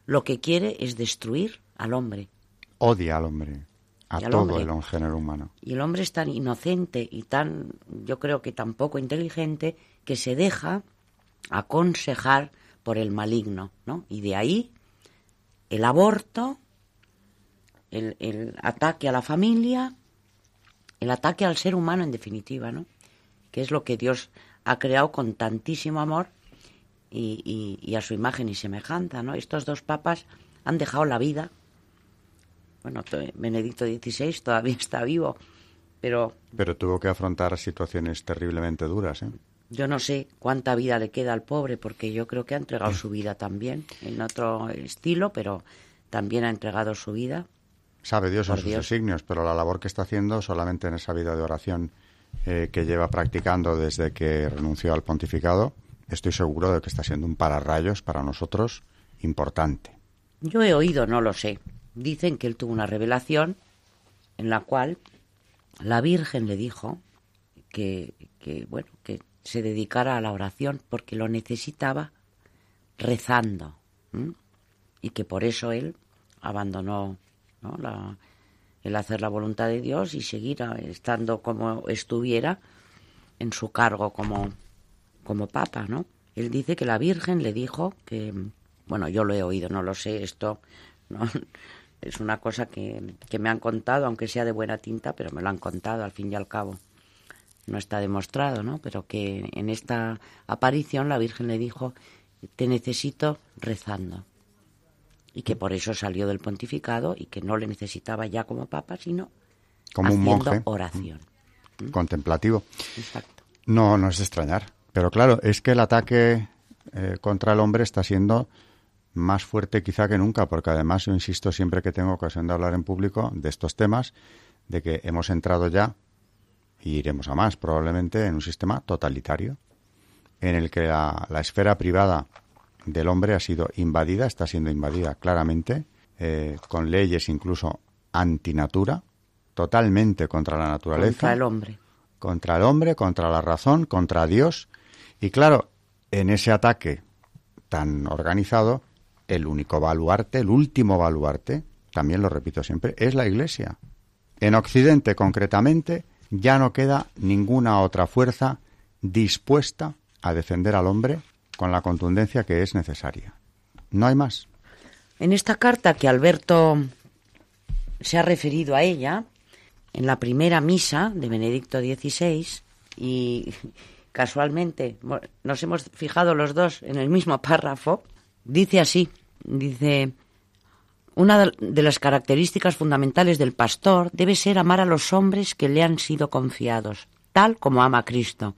Speaker 3: lo que quiere es destruir al hombre.
Speaker 2: Odia al hombre, a todo el género humano.
Speaker 3: Y el hombre es tan inocente y tan, yo creo que tan poco inteligente, que se deja aconsejar por el maligno, ¿no? Y de ahí el aborto, el, el ataque a la familia, el ataque al ser humano en definitiva, ¿no? que es lo que Dios ha creado con tantísimo amor y, a su imagen y semejanza, ¿no? Estos dos papas han dejado la vida. Bueno, Benedicto XVI todavía está vivo, pero...
Speaker 2: Pero tuvo que afrontar situaciones terriblemente duras, ¿eh?
Speaker 3: Yo no sé cuánta vida le queda al pobre, porque yo creo que ha entregado su vida también, en otro estilo, pero también ha entregado su vida.
Speaker 2: Sabe Dios en sus designios, pero la labor que está haciendo solamente en esa vida de oración eh, que lleva practicando desde que renunció al pontificado, estoy seguro de que está siendo un pararrayos para nosotros importante.
Speaker 3: Yo he oído, no lo sé. Dicen que él tuvo una revelación en la cual la Virgen le dijo que, que bueno, que se dedicara a la oración porque lo necesitaba rezando y que por eso él abandonó ¿no? la, el hacer la voluntad de Dios y seguir estando como estuviera en su cargo como, como papa, ¿no? Él dice que la Virgen le dijo que, bueno, yo lo he oído, no lo sé, esto no, es una cosa que, que me han contado, aunque sea de buena tinta, pero me lo han contado al fin y al cabo. No está demostrado, ¿no? Pero que en esta aparición la Virgen le dijo, te necesito rezando y que por eso salió del pontificado y que no le necesitaba ya como papa, sino
Speaker 2: como un monje
Speaker 3: oración.
Speaker 2: ¿Mm? Contemplativo.
Speaker 3: Exacto.
Speaker 2: No, no es de extrañar. Pero claro, es que el ataque eh, contra el hombre está siendo más fuerte quizá que nunca, porque además yo insisto siempre que tengo ocasión de hablar en público de estos temas, de que hemos entrado ya, y iremos a más probablemente, en un sistema totalitario, en el que la esfera privada del hombre ha sido invadida, está siendo invadida claramente, eh, con leyes incluso antinatura, totalmente contra la naturaleza.
Speaker 3: Contra el hombre.
Speaker 2: Contra el hombre, contra la razón, contra Dios. Y claro, en ese ataque tan organizado, el único baluarte, el último baluarte, también lo repito siempre, es la Iglesia. En Occidente, concretamente, ya no queda ninguna otra fuerza dispuesta a defender al hombre con la contundencia que es necesaria. No hay más.
Speaker 3: En esta carta que Alberto se ha referido a ella, en la primera misa de Benedicto XVI, y casualmente nos hemos fijado los dos en el mismo párrafo, dice así, dice, una de las características fundamentales del pastor debe ser amar a los hombres que le han sido confiados, tal como ama a Cristo,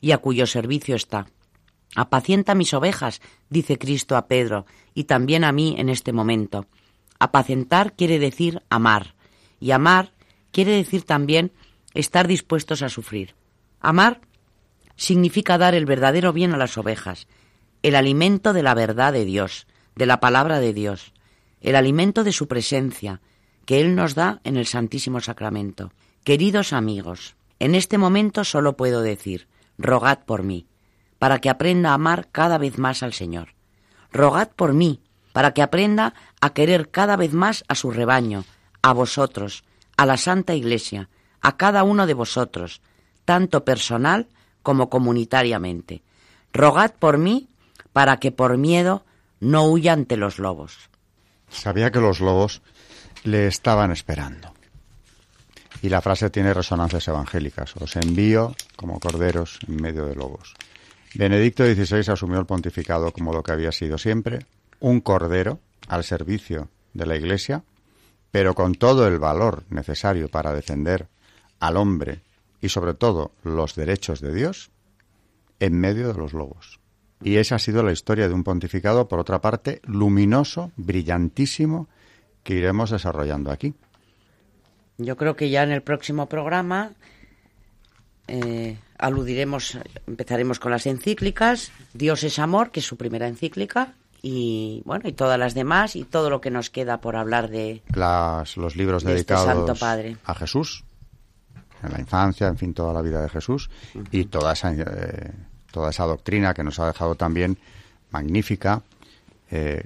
Speaker 3: y a cuyo servicio está. Apacienta mis ovejas, dice Cristo a Pedro, y también a mí en este momento. Apacentar quiere decir amar, y amar quiere decir también estar dispuestos a sufrir. Amar significa dar el verdadero bien a las ovejas, el alimento de la verdad de Dios, de la palabra de Dios, el alimento de su presencia, que Él nos da en el Santísimo Sacramento. Queridos amigos, en este momento solo puedo decir, rogad por mí para que aprenda a amar cada vez más al Señor. Rogad por mí, para que aprenda a querer cada vez más a su rebaño, a vosotros, a la Santa Iglesia, a cada uno de vosotros, tanto personal como comunitariamente. rogad por mí para que por miedo no huya ante los lobos.
Speaker 2: Sabía que los lobos le estaban esperando. Y la frase tiene resonancias evangélicas. Os envío como corderos en medio de lobos. Benedicto XVI asumió el pontificado como lo que había sido siempre, un cordero al servicio de la Iglesia, pero con todo el valor necesario para defender al hombre y sobre todo los derechos de Dios en medio de los lobos. Y esa ha sido la historia de un pontificado, por otra parte, luminoso, brillantísimo, que iremos desarrollando aquí.
Speaker 3: Yo creo que ya en el próximo programa eh, aludiremos, empezaremos con las encíclicas, Dios es amor, que es su primera encíclica, y bueno, y todas las demás, y todo lo que nos queda por hablar de
Speaker 2: Las, los libros
Speaker 3: de este
Speaker 2: dedicados
Speaker 3: Santo Padre.
Speaker 2: a Jesús, en la infancia, en fin, toda la vida de Jesús, y toda esa, eh, toda esa doctrina que nos ha dejado también magnífica, eh,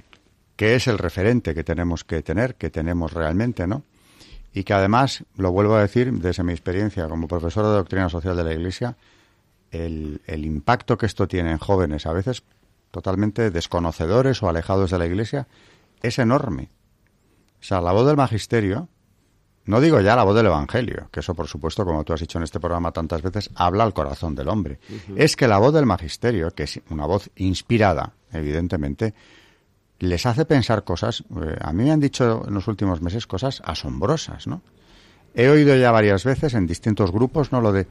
Speaker 2: que es el referente que tenemos que tener, que tenemos realmente, ¿no? Y que además, lo vuelvo a decir desde mi experiencia como profesor de doctrina social de la Iglesia, el, el impacto que esto tiene en jóvenes, a veces totalmente desconocedores o alejados de la Iglesia, es enorme. O sea, la voz del magisterio, no digo ya la voz del Evangelio, que eso por supuesto, como tú has dicho en este programa tantas veces, habla al corazón del hombre. Es que la voz del magisterio, que es una voz inspirada, evidentemente, les hace pensar cosas, eh, a mí me han dicho en los últimos meses cosas asombrosas, ¿no? He oído ya varias veces en distintos grupos, ¿no? Lo de,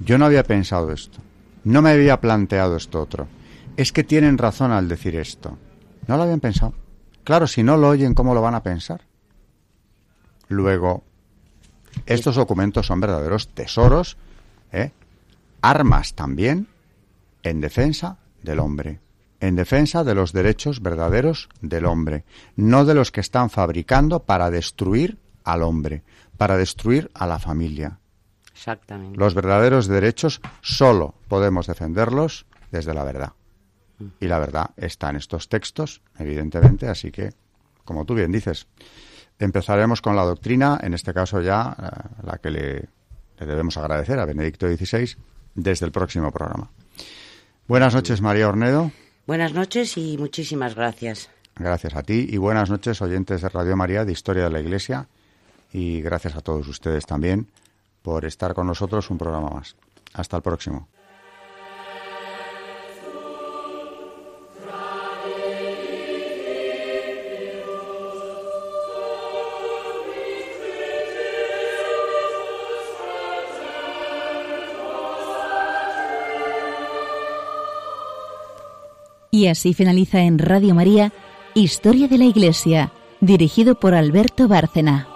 Speaker 2: yo no había pensado esto, no me había planteado esto otro. Es que tienen razón al decir esto. No lo habían pensado. Claro, si no lo oyen, ¿cómo lo van a pensar? Luego, estos documentos son verdaderos tesoros, ¿eh? armas también en defensa del hombre, en defensa de los derechos verdaderos del hombre, no de los que están fabricando para destruir al hombre, para destruir a la familia.
Speaker 3: Exactamente.
Speaker 2: Los verdaderos derechos solo podemos defenderlos desde la verdad. Y la verdad está en estos textos, evidentemente, así que, como tú bien dices, empezaremos con la doctrina, en este caso ya eh, la que le, le debemos agradecer a Benedicto XVI desde el próximo programa. Buenas noches, María Ornedo.
Speaker 3: Buenas noches y muchísimas gracias.
Speaker 2: Gracias a ti y buenas noches, oyentes de Radio María de Historia de la Iglesia. Y gracias a todos ustedes también por estar con nosotros un programa más. Hasta el próximo.
Speaker 1: Y así finaliza en Radio María Historia de la Iglesia, dirigido por Alberto Bárcena.